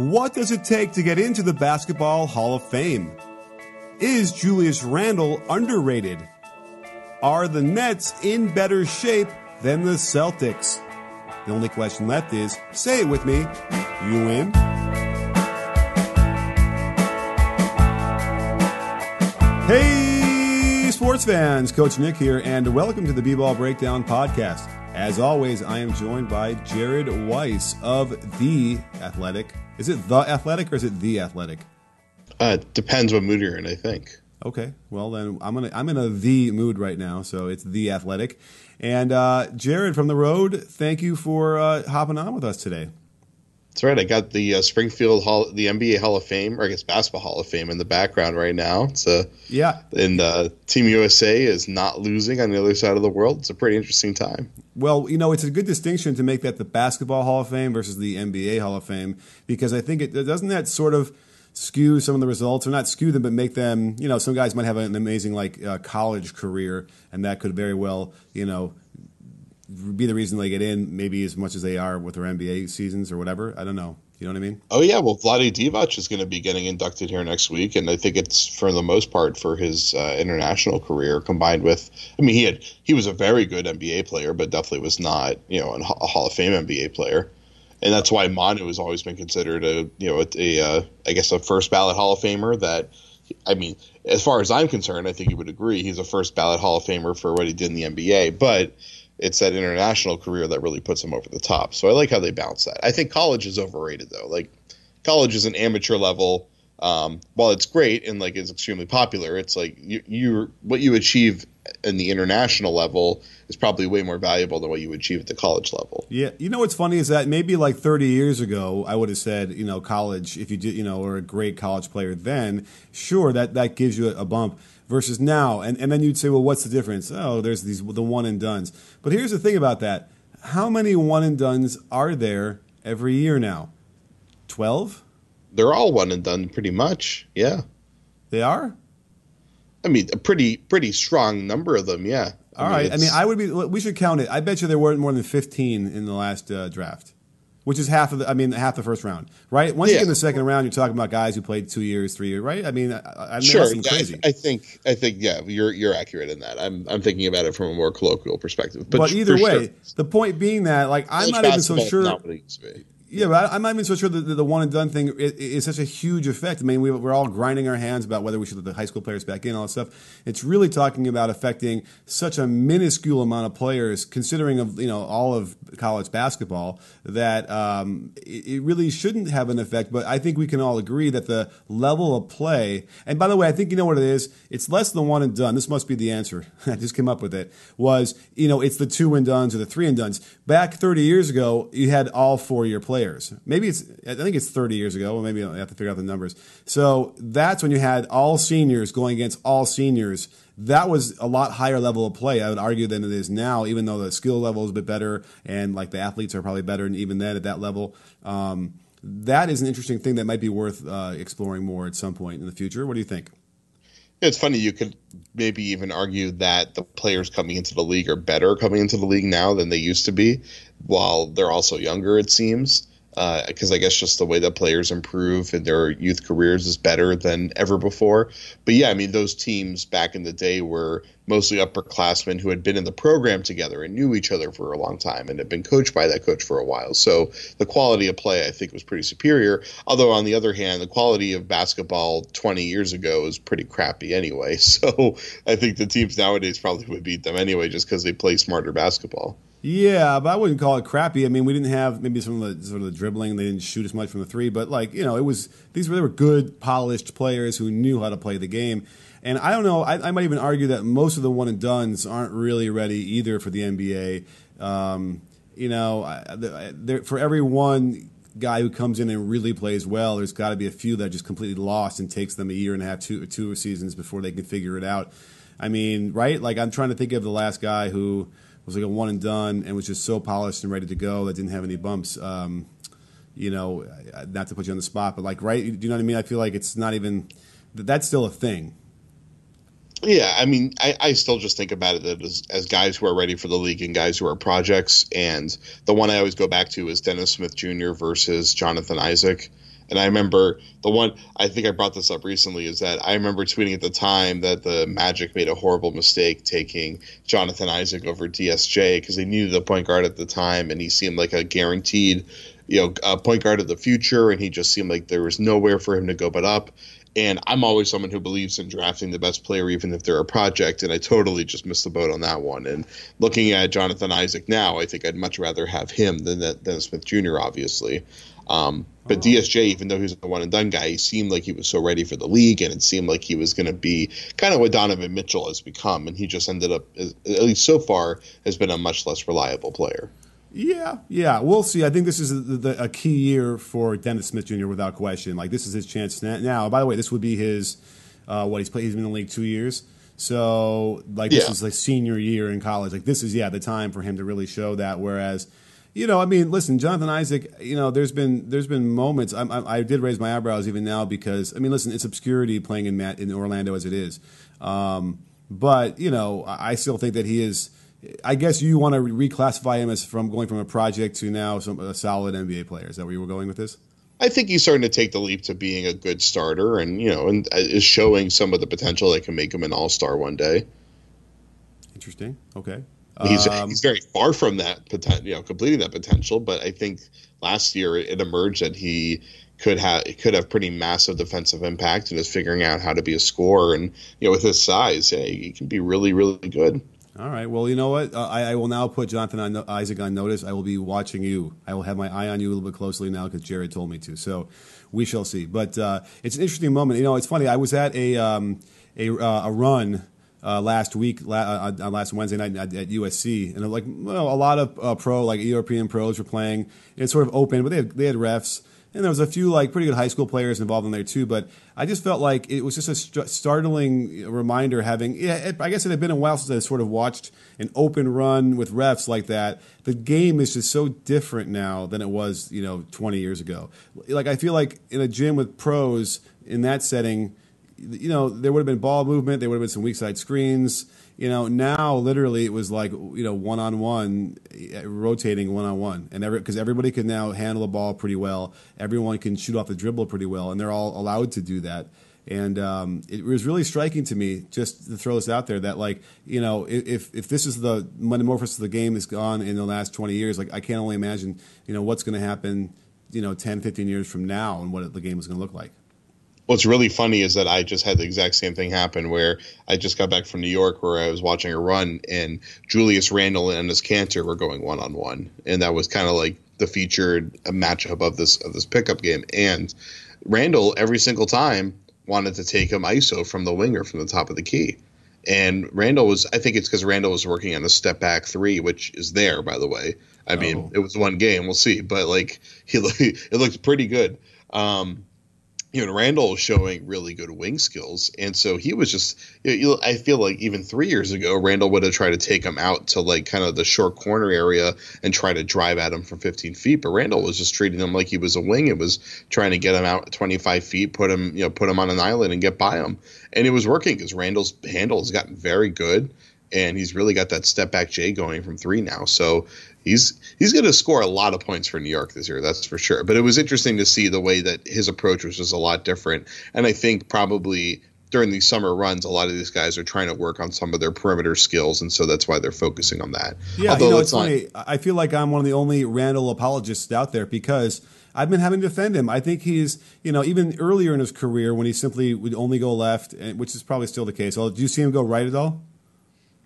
What does it take to get into the Basketball Hall of Fame? Is Julius Randle underrated? Are the Nets in better shape than the Celtics? The only question left is say it with me. You win. Hey, sports fans, Coach Nick here, and welcome to the B Ball Breakdown Podcast. As always, I am joined by Jared Weiss of The Athletic. Is it The Athletic or is it The Athletic? Uh, depends what mood you're in, I think. Okay, well then I'm gonna I'm in a the mood right now, so it's the athletic. And uh, Jared from the road, thank you for uh, hopping on with us today. That's right. I got the uh, Springfield Hall, the NBA Hall of Fame, or I guess Basketball Hall of Fame in the background right now. So yeah, and uh, Team USA is not losing on the other side of the world. It's a pretty interesting time. Well, you know, it's a good distinction to make that the Basketball Hall of Fame versus the NBA Hall of Fame because I think it doesn't that sort of skew some of the results, or not skew them, but make them. You know, some guys might have an amazing like uh, college career, and that could very well, you know, be the reason they get in, maybe as much as they are with their NBA seasons or whatever. I don't know. You know what I mean? Oh yeah, well, Vlade Divac is going to be getting inducted here next week, and I think it's for the most part for his uh, international career combined with. I mean, he had he was a very good NBA player, but definitely was not you know a Hall of Fame NBA player, and that's why Manu has always been considered a you know a, a uh, I guess a first ballot Hall of Famer. That I mean, as far as I'm concerned, I think you would agree he's a first ballot Hall of Famer for what he did in the NBA, but it's that international career that really puts him over the top. So I like how they balance that. I think college is overrated though. Like college is an amateur level. Um, while it's great and like it's extremely popular, it's like you, you what you achieve in the international level is probably way more valuable than what you achieve at the college level. Yeah, you know what's funny is that maybe like 30 years ago, I would have said, you know, college if you did, you know, or a great college player then, sure that that gives you a bump versus now. And, and then you'd say, well, what's the difference? Oh, there's these the one and duns. But here's the thing about that: how many one and duns are there every year now? Twelve. They're all one and done, pretty much. Yeah. They are. I mean, a pretty pretty strong number of them. Yeah. All I mean, right. I mean, I would be. We should count it. I bet you there weren't more than fifteen in the last uh, draft which is half of the, I mean, half the first round, right? Once yeah. you get in the second round, you're talking about guys who played two years, three years, right? I mean, I, I mean, sure. Crazy. I, I, think, I think, yeah, you're you're accurate in that. I'm I'm thinking about it from a more colloquial perspective. But, but either way, sure. the point being that, like, I'm not even so sure. Yeah, but I'm not even so sure that the one and done thing is, is such a huge effect. I mean, we, are all grinding our hands about whether we should let the high school players back in, all that stuff. It's really talking about affecting such a minuscule amount of players, considering of you know all of college basketball, that um, it, it, really shouldn't have an effect. But I think we can all agree that the level of play, and by the way, I think you know what it is. It's less than one and done. This must be the answer. I just came up with it. Was you know it's the two and duns or the three and duns. Back 30 years ago, you had all four year players players. Maybe it's I think it's 30 years ago. Well, maybe I have to figure out the numbers. So that's when you had all seniors going against all seniors. That was a lot higher level of play, I would argue, than it is now. Even though the skill level is a bit better, and like the athletes are probably better, and even then at that level. Um, that is an interesting thing that might be worth uh, exploring more at some point in the future. What do you think? It's funny. You could maybe even argue that the players coming into the league are better coming into the league now than they used to be, while they're also younger. It seems because uh, I guess just the way that players improve in their youth careers is better than ever before. But yeah, I mean, those teams back in the day were mostly upperclassmen who had been in the program together and knew each other for a long time and had been coached by that coach for a while. So the quality of play, I think, was pretty superior. Although, on the other hand, the quality of basketball 20 years ago was pretty crappy anyway. So I think the teams nowadays probably would beat them anyway just because they play smarter basketball. Yeah, but I wouldn't call it crappy. I mean, we didn't have maybe some of the sort of the dribbling. They didn't shoot as much from the three, but like you know, it was these were they were good, polished players who knew how to play the game. And I don't know. I, I might even argue that most of the one and duns aren't really ready either for the NBA. Um, you know, for every one guy who comes in and really plays well, there's got to be a few that just completely lost and takes them a year and a half, two two seasons before they can figure it out. I mean, right? Like I'm trying to think of the last guy who was like a one and done and was just so polished and ready to go that didn't have any bumps. Um, you know, not to put you on the spot, but like, right? Do you know what I mean? I feel like it's not even that's still a thing. Yeah, I mean, I, I still just think about it as, as guys who are ready for the league and guys who are projects. And the one I always go back to is Dennis Smith Jr. versus Jonathan Isaac. And I remember the one I think I brought this up recently is that I remember tweeting at the time that the Magic made a horrible mistake taking Jonathan Isaac over DSJ because they needed a point guard at the time, and he seemed like a guaranteed, you know, a point guard of the future, and he just seemed like there was nowhere for him to go but up. And I'm always someone who believes in drafting the best player, even if they're a project. And I totally just missed the boat on that one. And looking at Jonathan Isaac now, I think I'd much rather have him than than Smith Jr. Obviously, um, but oh. DSJ, even though he was a one and done guy, he seemed like he was so ready for the league, and it seemed like he was going to be kind of what Donovan Mitchell has become. And he just ended up, at least so far, has been a much less reliable player. Yeah, yeah, we'll see. I think this is a, the, a key year for Dennis Smith Jr. without question. Like this is his chance now. By the way, this would be his uh, what he's played. He's been in the league two years, so like this yeah. is like senior year in college. Like this is yeah the time for him to really show that. Whereas, you know, I mean, listen, Jonathan Isaac. You know, there's been there's been moments. I, I, I did raise my eyebrows even now because I mean, listen, it's obscurity playing in Matt in Orlando as it is, um, but you know, I still think that he is I guess you want to reclassify him as from going from a project to now some a solid NBA player. Is that where you were going with this? I think he's starting to take the leap to being a good starter, and you know, and uh, is showing some of the potential that can make him an All Star one day. Interesting. Okay. He's um, he's very far from that potential, you know, completing that potential. But I think last year it emerged that he could have could have pretty massive defensive impact and is figuring out how to be a scorer. And you know, with his size, yeah, he can be really really good. All right. Well, you know what? Uh, I, I, will now put Jonathan on, Isaac on notice. I will be watching you. I will have my eye on you a little bit closely now because Jared told me to. So we shall see. But uh, it's an interesting moment. You know, it's funny. I was at a um, a, uh, a, run uh, last week, la- uh, last Wednesday night at, at USC, and like well, a lot of uh, pro, like European pros, were playing. It's sort of open, but they had, they had refs and there was a few like pretty good high school players involved in there too. But I just felt like it was just a st- startling reminder. Having, yeah, it, I guess it had been a while since I sort of watched an open run with refs like that. The game is just so different now than it was, you know, 20 years ago. Like I feel like in a gym with pros in that setting, you know, there would have been ball movement, there would have been some weak side screens you know, now literally it was like you know one on one, rotating one on one, and every because everybody can now handle the ball pretty well. Everyone can shoot off the dribble pretty well, and they're all allowed to do that. And um, it was really striking to me, just to throw this out there, that like you know, if if this is the metamorphosis of the game is gone in the last twenty years, like I can't only imagine, you know, what's going to happen, you know, 10, 15 years from now, and what the game is going to look like what's really funny is that I just had the exact same thing happen where I just got back from New York where I was watching a run and Julius Randle and Enes Kanter were going one on one, and that was kind of like the featured matchup of this of this pickup game. And Randle every single time wanted to take him ISO from the winger from the top of the key. And Randle was, I think it's because Randle was working on a step back three, which is there, by the way. I oh. mean, it was one game, we'll see, but like he, it looked pretty good. Um, you know, Randle is showing really good wing skills, and so he was just. You know, I feel like even three years ago, Randle would have tried to take him out to like kind of the short corner area and try to drive at him from 15 feet. But Randle was just treating him like he was a wing and was trying to get him out 25 feet, put him, you know, put him on an island and get by him, and it was working because Randle's handle has gotten very good and he's really got that step back J going from three now. So he's he's going to score a lot of points for New York this year, that's for sure. But it was interesting to see the way that his approach was just a lot different, and I think probably during these summer runs, a lot of these guys are trying to work on some of their perimeter skills, and so that's why they're focusing on that. Yeah, Although you know, it's not, funny. I feel like I'm one of the only Randle apologists out there because. I've been having to defend him. I think he's, you know, even earlier in his career when he simply would only go left, eh, which is probably still the case. Well, do you see him go right at all?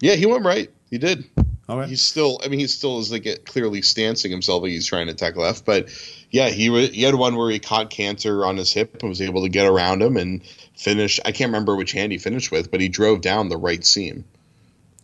Yeah, he went right. He did. All right. He's still. I mean, he still is like clearly stancing himself like he's trying to attack left. But yeah, he he had one where he caught Kanter on his hip and was able to get around him and finish. I can't remember which hand he finished with, but he drove down the right seam.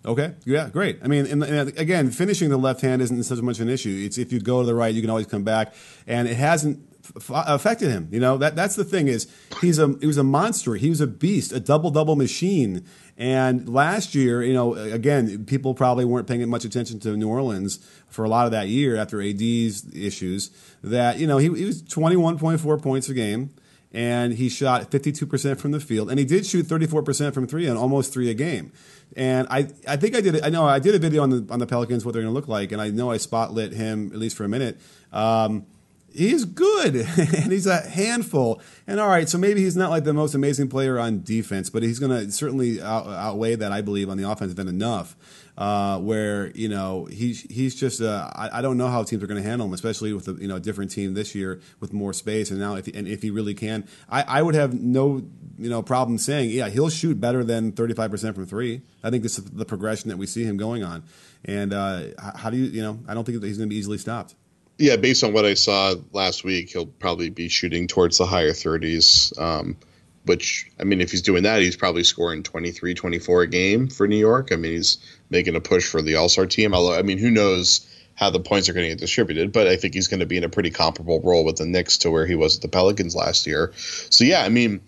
Okay. Yeah. Great. I mean, and, and again, finishing the left hand isn't such much of an issue. It's if you go to the right, you can always come back, and it hasn't affected him. You know that that's the thing is he's a he was a monster. He was a beast, a double double machine, and last year, you know, again, people probably weren't paying much attention to New Orleans for a lot of that year after AD's issues. That you know he, he was twenty one point four points a game, and he shot fifty two percent from the field, and he did shoot thirty four percent from three and almost three a game. And I, I think I did. I know I did a video on the on the Pelicans what they're going to look like, and I know I spotlit him at least for a minute. Um, He's good, and he's a handful. And all right, so maybe he's not like the most amazing player on defense, but he's going to certainly out, outweigh that, I believe, on the offensive end enough. Uh, where you know he's he's just uh, I, I, don't know how teams are going to handle him, especially with a you know a different team this year with more space. And now if he, and if he really can, I, I would have no you know problem saying yeah he'll shoot better than thirty five percent from three. I think this is the progression that we see him going on. And uh, how do you you know I don't think that he's going to be easily stopped. Yeah, based on what I saw last week, he'll probably be shooting towards the higher 30s. Um, which, I mean, if he's doing that, he's probably scoring 23, 24 a game for New York. I mean, he's making a push for the All Star team. Although, I mean, who knows how the points are going to get distributed, but I think he's going to be in a pretty comparable role with the Knicks to where he was at the Pelicans last year. So, yeah, I mean,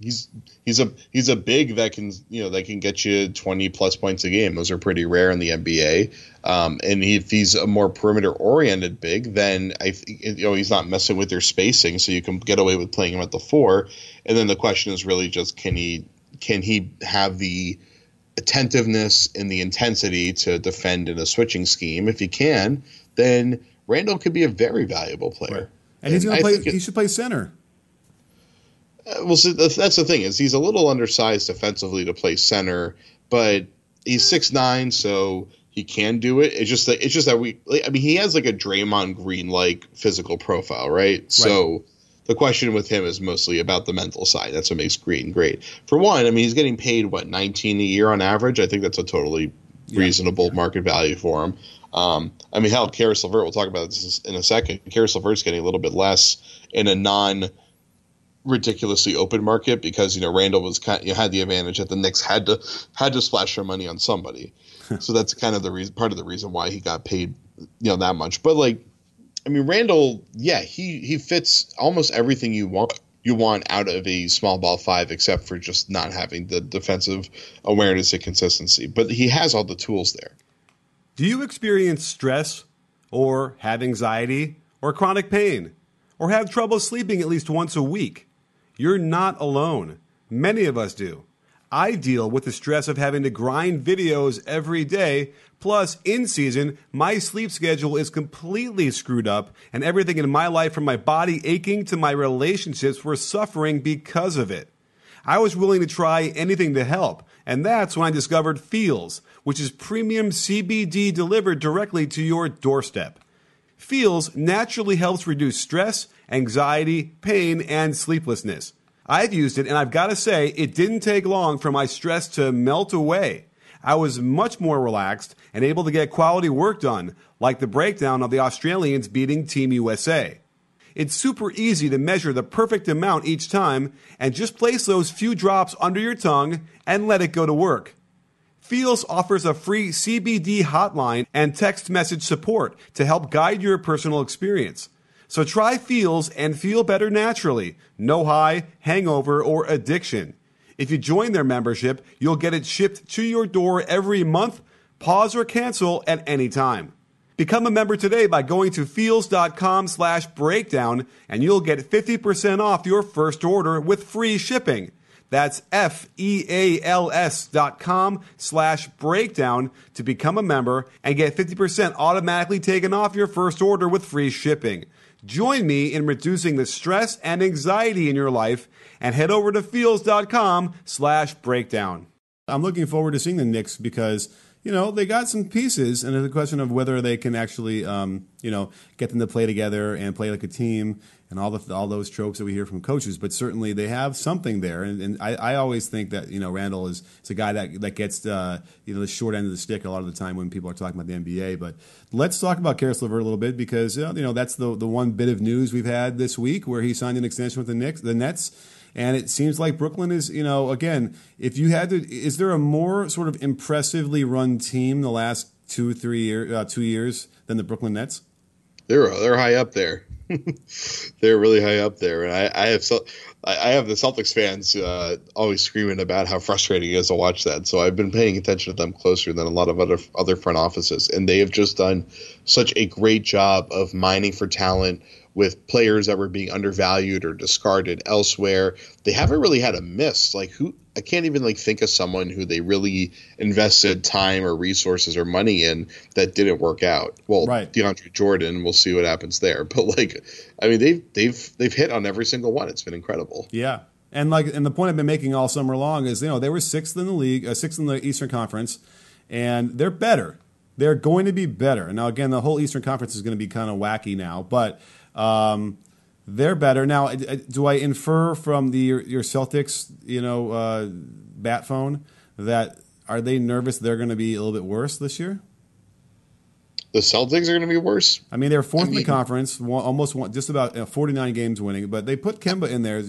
he's he's a he's a big that can you know that can get you 20 plus points a game. Those are pretty rare in the nba um, and if he's a more perimeter oriented big then i you know he's not messing with your spacing so you can get away with playing him at the four. And then the question is really just can he can he have the attentiveness and the intensity to defend in a switching scheme? If he can then randle could be a very valuable player. Right. and, and he's going to play he should play center well, so that's the thing is he's a little undersized defensively to play center, but he's six nine, so he can do it. It's just that it's just that we. I mean, he has like a Draymond Green like physical profile, right? right? So the question with him is mostly about the mental side. That's what makes Green great. For one, I mean, he's getting paid what nineteen a year on average. I think that's a totally reasonable yeah. market value for him. Um, I mean, hell, Caris LeVert. We'll talk about this in a second. Caris LeVert's getting a little bit less in a non ridiculously open market because you know Randle was kind you know, had the advantage that the Knicks had to had to splash their money on somebody. so that's kind of the reason part of the reason why he got paid you know that much. But like I mean Randle, yeah, he he fits almost everything you want you want out of a small ball five except for just not having the defensive awareness and consistency. But he has all the tools there. Do you experience stress or have anxiety or chronic pain or have trouble sleeping at least once a week? You're not alone. Many of us do. I deal with the stress of having to grind videos every day. Plus, in season, my sleep schedule is completely screwed up, and everything in my life, from my body aching to my relationships, were suffering because of it. I was willing to try anything to help, and that's when I discovered Feals, which is premium CBD delivered directly to your doorstep. Feals naturally helps reduce stress anxiety, pain, and sleeplessness. I've used it, and I've got to say, it didn't take long for my stress to melt away. I was much more relaxed and able to get quality work done, like the breakdown of the Australians beating Team USA. It's super easy to measure the perfect amount each time and just place those few drops under your tongue and let it go to work. Feals offers a free CBD hotline and text message support to help guide your personal experience. So try Feals and feel better naturally. No high, hangover, or addiction. If you join their membership, you'll get it shipped to your door every month. Pause or cancel at any time. Become a member today by going to feals.com slash breakdown and you'll get 50% off your first order with free shipping. That's F-E-A-L-S dot com slash breakdown to become a member and get 50% automatically taken off your first order with free shipping. Join me in reducing the stress and anxiety in your life and head over to feals.com slash breakdown. I'm looking forward to seeing the Knicks because, you know, they got some pieces and it's a question of whether they can actually, um, you know, get them to play together and play like a team and all the all those tropes that we hear from coaches. But certainly they have something there, and, and I, I, always think that you know Randle is, is a guy that that gets uh, you know the short end of the stick a lot of the time when people are talking about the NBA. But let's talk about Caris LeVert a little bit because you know that's the the one bit of news we've had this week where he signed an extension with the Knicks, the Nets. And it seems like Brooklyn is, you know, again, if you had to, is there a more sort of impressively run team the last two, three years, uh, two years than the Brooklyn Nets? They're they're high up there. they're really high up there, and I, I have so I have the Celtics fans uh, always screaming about how frustrating it is to watch that. So I've been paying attention to them closer than a lot of other other front offices, and they have just done such a great job of mining for talent with players that were being undervalued or discarded elsewhere. They haven't really had a miss. Like who I can't even like think of someone who they really invested time or resources or money in that didn't work out. Well, right. DeAndre Jordan, we'll see what happens there. But like, I mean, they've they've they've hit on every single one. It's been incredible. Yeah, and like, and the point I've been making all summer long is, you know, they were sixth in the league, uh, sixth in the Eastern Conference, and they're better. They're going to be better. Now, again, the whole Eastern Conference is going to be kind of wacky now, but um, they're better now. Do I infer from the your Celtics, you know, uh, bat phone that are they nervous they're going to be a little bit worse this year? The Celtics are going to be worse. I mean, they're fourth I mean, in the conference, almost one, just about you know, 49 games winning, but they put Kemba in there.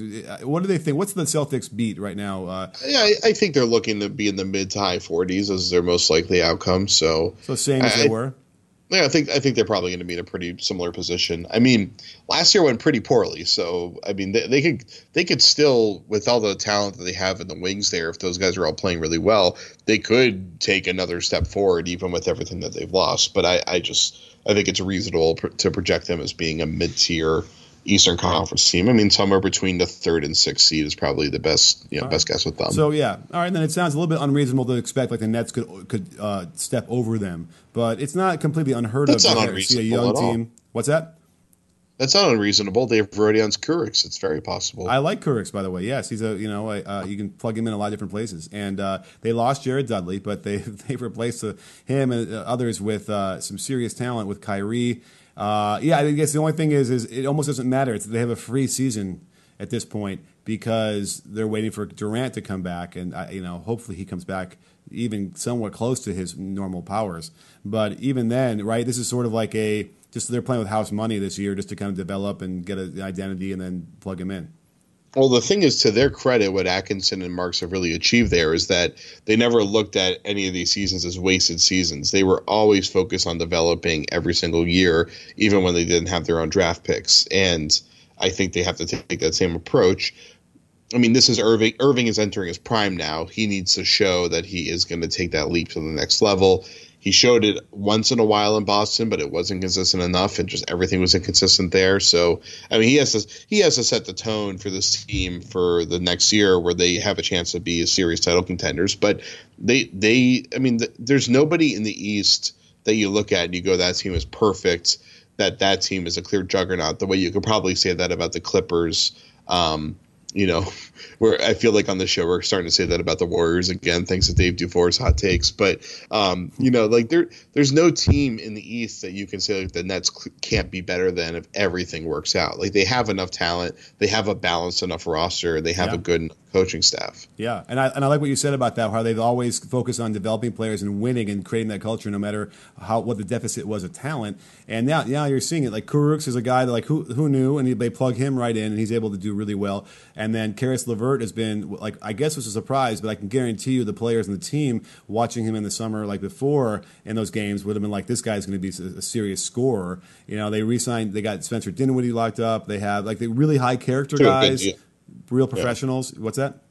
What do they think? What's the Celtics beat right now? Uh, yeah, I, I, think they're looking to be in the mid to high 40s as their most likely outcome. So, so same as I, they were. Yeah, I think I think they're probably going to be in a pretty similar position. I mean, last year went pretty poorly, so I mean they, they, could they could still with all the talent that they have in the wings there, if those guys are all playing really well, they could take another step forward even with everything that they've lost. But I, I just I think it's reasonable to project them as being a mid tier Eastern Conference team. I mean, somewhere between the third and sixth seed is probably the best, you know, best guess with them. So yeah, all right. Then it sounds a little bit unreasonable to expect like the Nets could could uh, step over them, but it's not completely unheard That's of to see a young team. What's that? That's not unreasonable. They have Rodions Kurucs. It's very possible. I like Kurucs, by the way. Yes, he's a you know uh, you can plug him in a lot of different places. And uh, they lost Jared Dudley, but they they replaced uh, him and uh, others with uh, some serious talent with Kyrie uh, yeah, I guess the only thing is, is it almost doesn't matter. It's, they have a free season at this point because they're waiting for Durant to come back, and uh, you know, hopefully he comes back even somewhat close to his normal powers. But even then, right, this is sort of like a just they're playing with house money this year just to kind of develop and get an identity and then plug him in. Well, the thing is, to their credit, what Atkinson and Marks have really achieved there is that they never looked at any of these seasons as wasted seasons. They were always focused on developing every single year, even when they didn't have their own draft picks. And I think they have to take that same approach. I mean, this is Irving. Irving is entering his prime now. He needs to show that he is going to take that leap to the next level. He showed it once in a while in Boston, but it wasn't consistent enough, and just everything was inconsistent there. So, I mean, he has to he has to set the tone for this team for the next year, where they have a chance to be a serious title contenders. But they they, I mean, th- there's nobody in the East that you look at and you go, that team is perfect. That that team is a clear juggernaut. The way you could probably say that about the Clippers. Um, you know, where I feel like on the show we're starting to say that about the Warriors again, thanks to Dave Dufour's hot takes. But um, you know, like there, there's no team in the East that you can say like the Nets can't be better than if everything works out. Like they have enough talent, they have a balanced enough roster, they have yeah. a good coaching staff. Yeah, and I and I like what you said about that. How they've always focused on developing players and winning and creating that culture, no matter how what the deficit was of talent. And now, now you're seeing it. Like Kurucs is a guy that like who who knew, and they plug him right in, and he's able to do really well. And then Caris LeVert has been like I guess was a surprise, but I can guarantee you the players and the team watching him in the summer, like before in those games, would have been like this guy's going to be a, a serious scorer. You know, they re-signed, they got Spencer Dinwiddie locked up. They have like the really high character guys real professionals. Yeah. What's that?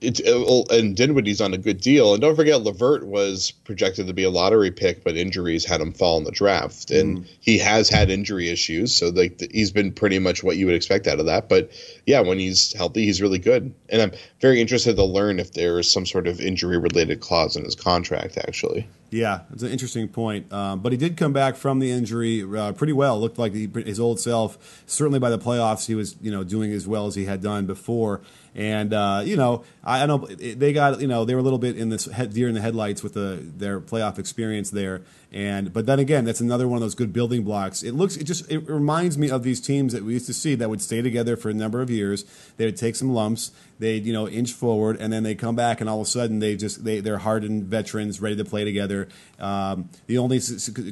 It's uh, and Dinwiddie's on a good deal, and don't forget LeVert was projected to be a lottery pick, but injuries had him fall in the draft, and mm. he has had injury issues, so like he's been pretty much what you would expect out of that. But yeah, when he's healthy, he's really good, and I'm very interested to learn if there is some sort of injury related clause in his contract. Actually, yeah, it's an interesting point. Um, but he did come back from the injury uh, pretty well. Looked like he, his old self. Certainly by the playoffs, he was you know doing as well as he had done before. And uh, you know, I, I, know they got you know they were a little bit in this head, deer in the headlights with the their playoff experience there. And but then again, that's another one of those good building blocks. It looks, it just, it reminds me of these teams that we used to see that would stay together for a number of years. They would take some lumps, they'd you know inch forward, and then they come back, and all of a sudden they just they they're hardened veterans ready to play together. Um, the only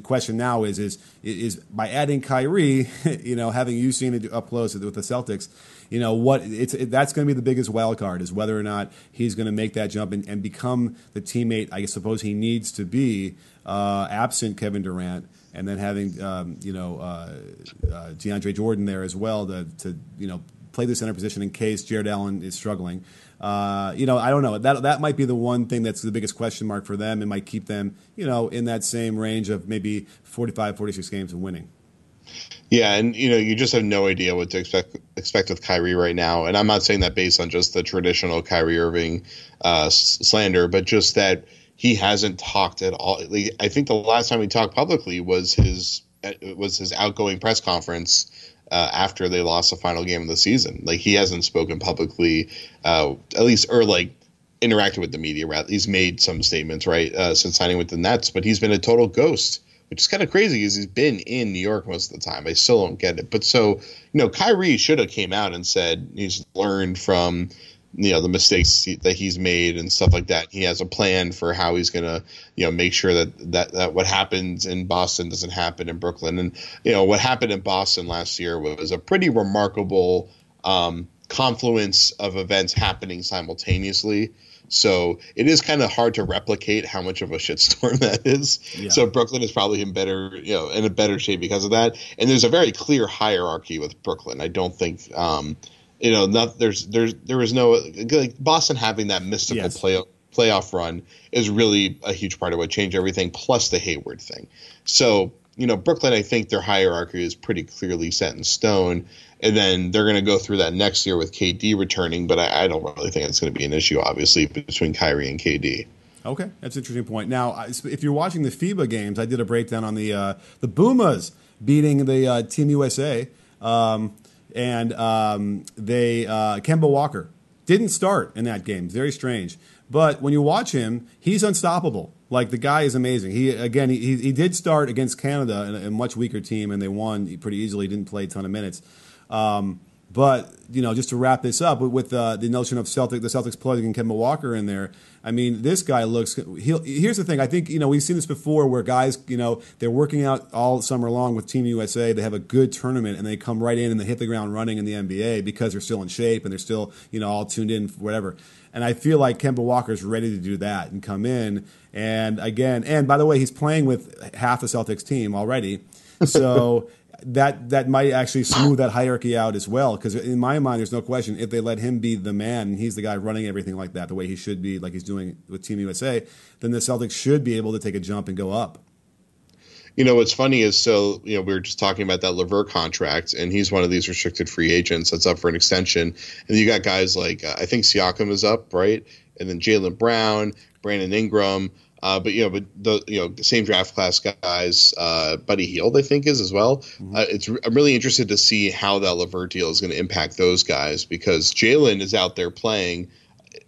question now is is is by adding Kyrie, you know, having you seen it up close with the Celtics you know what it's it, that's going to be the biggest wild card is whether or not he's going to make that jump and, and become the teammate I suppose he needs to be uh, absent Kevin Durant, and then having um, you know uh, uh, DeAndre Jordan there as well to, to you know play the center position in case Jarrett Allen is struggling. Uh, you know, I don't know. That that might be the one thing that's the biggest question mark for them. It might keep them, you know, in that same range of maybe 45, 46 games and winning. Yeah, and you know, you just have no idea what to expect expect with Kyrie right now. And I'm not saying that based on just the traditional Kyrie Irving uh, slander, but just that he hasn't talked at all. I think the last time he talked publicly was his uh, was his outgoing press conference uh, after they lost the final game of the season. Like he hasn't spoken publicly, uh, at least or like interacted with the media. Rather, he's made some statements right uh, since signing with the Nets, but he's been a total ghost which is kind of crazy because he's been in New York most of the time. I still don't get it. But so, you know, Kyrie should have came out and said he's learned from you know the mistakes that he's made and stuff like that. He has a plan for how he's gonna you know make sure that that, that what happens in Boston doesn't happen in Brooklyn. And you know what happened in Boston last year was a pretty remarkable um, confluence of events happening simultaneously. So it is kind of hard to replicate how much of a shitstorm that is. Yeah. So Brooklyn is probably in better, you know, in a better shape because of that. And there's a very clear hierarchy with Brooklyn. I don't think, um, you know, not there's there's there is no like Boston having that mystical yes. play playoff run is really a huge part of what changed everything. Plus the Hayward thing. So you know, Brooklyn, I think their hierarchy is pretty clearly set in stone and then they're going to go through that next year with KD returning. But I, I don't really think it's going to be an issue, obviously, between Kyrie and KD. Okay, that's an interesting point. Now, if you're watching the FIBA games, I did a breakdown on the uh, the Pumas beating the uh, Team USA, um, and um, they uh, Kemba Walker didn't start in that game. Very strange. But when you watch him, he's unstoppable. Like the guy is amazing. He again, he, he did start against Canada, a, a much weaker team, and they won pretty easily. Didn't play a ton of minutes. Um, but you know, just to wrap this up with uh, the notion of Celtic, the Celtics plugging Kemba Walker in there. I mean, this guy looks. here's the thing. I think you know we've seen this before, where guys, you know, they're working out all summer long with Team USA. They have a good tournament, and they come right in and they hit the ground running in the NBA because they're still in shape and they're still, you know, all tuned in, whatever. And I feel like Kemba Walker's ready to do that and come in. And again, and by the way, he's playing with half the Celtics team already. So that that might actually smooth that hierarchy out as well. Because in my mind, there's no question if they let him be the man and he's the guy running everything like that, the way he should be, like he's doing with Team USA, then the Celtics should be able to take a jump and go up. You know what's funny is so you know we were just talking about that LeVert contract, and he's one of these restricted free agents that's up for an extension, and you got guys like uh, I think Siakam is up, right, and then Jaylen Brown, Brandon Ingram. Uh, but you know, but the you know same draft class guys, uh, Buddy Hield I think is as well. Mm-hmm. Uh, it's I'm really interested to see how that LeVert deal is going to impact those guys because Jaylen is out there playing.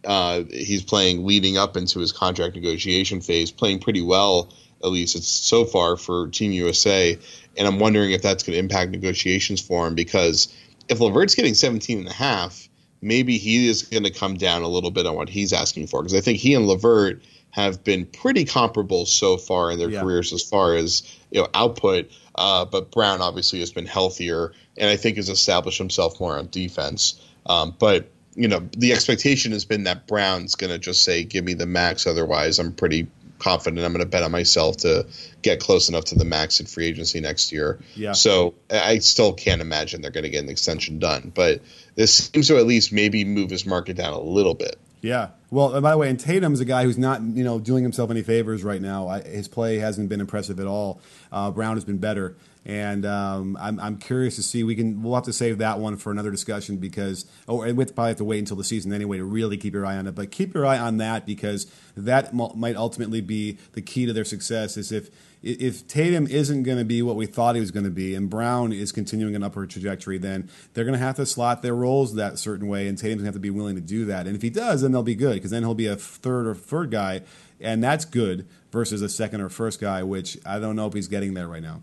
Uh, he's playing leading up into his contract negotiation phase, playing pretty well at least it's so far for Team USA. And I'm wondering if that's going to impact negotiations for him because if LeVert's getting 17 and a half, maybe he is going to come down a little bit on what he's asking for because I think he and LeVert – have been pretty comparable so far in their yeah. careers as far as you know output. Uh, but Brown obviously has been healthier, and I think has established himself more on defense. Um, but you know, the expectation has been that Brown's going to just say, "Give me the max." Otherwise, I'm pretty confident I'm going to bet on myself to get close enough to the max in free agency next year. Yeah. So I still can't imagine they're going to get an extension done, but this seems to at least maybe move his market down a little bit. Yeah. Well, by the way, and Tatum's a guy who's not, you know, doing himself any favors right now. I, his play hasn't been impressive at all. Uh, Brown has been better, and um, I'm, I'm curious to see. We can we'll have to save that one for another discussion because, oh, and we probably have to wait until the season anyway to really keep your eye on it. But keep your eye on that because that might ultimately be the key to their success. Is if if Tatum isn't going to be what we thought he was going to be, and Brown is continuing an upward trajectory, then they're going to have to slot their roles that certain way, and Tatum's going to have to be willing to do that. And if he does, then they'll be good because then he'll be a third or third guy, and that's good versus a second or first guy, which I don't know if he's getting there right now.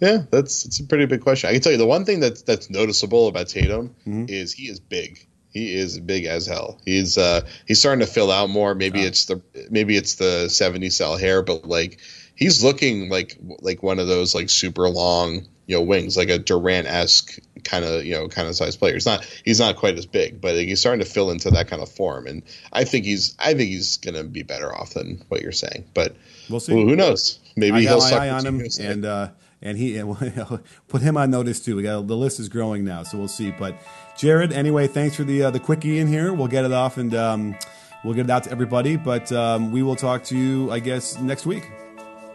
Yeah, that's it's a pretty big question. I can tell you the one thing that's that's noticeable about Tatum mm-hmm. is he is big. He is big as hell. He's uh he's starting to fill out more. Maybe it's the maybe it's the 70 cell hair, but like he's looking like like one of those like super long you know wings, like a Durant esque kind of you know kind of size player. He's not he's not quite as big, but he's starting to fill into that kind of form, and I think he's I think he's gonna be better off than what you're saying. But we'll see. Well, who knows? Maybe he'll my eye on him and. uh and he put him on notice too. We got the list is growing now, so we'll see. But Jared, anyway, thanks for the uh, the quickie in here. We'll get it off and um, we'll get it out to everybody. But um, we will talk to you, I guess, next week.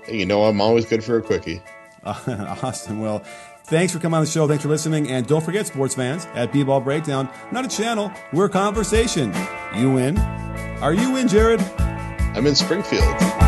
You know, I'm always good for a quickie. Uh, awesome. Well, thanks for coming on the show. Thanks for listening. And don't forget, sports fans, at B-Ball Breakdown, not a channel, we're a conversation. You in? Are you in, Jared? I'm in Springfield.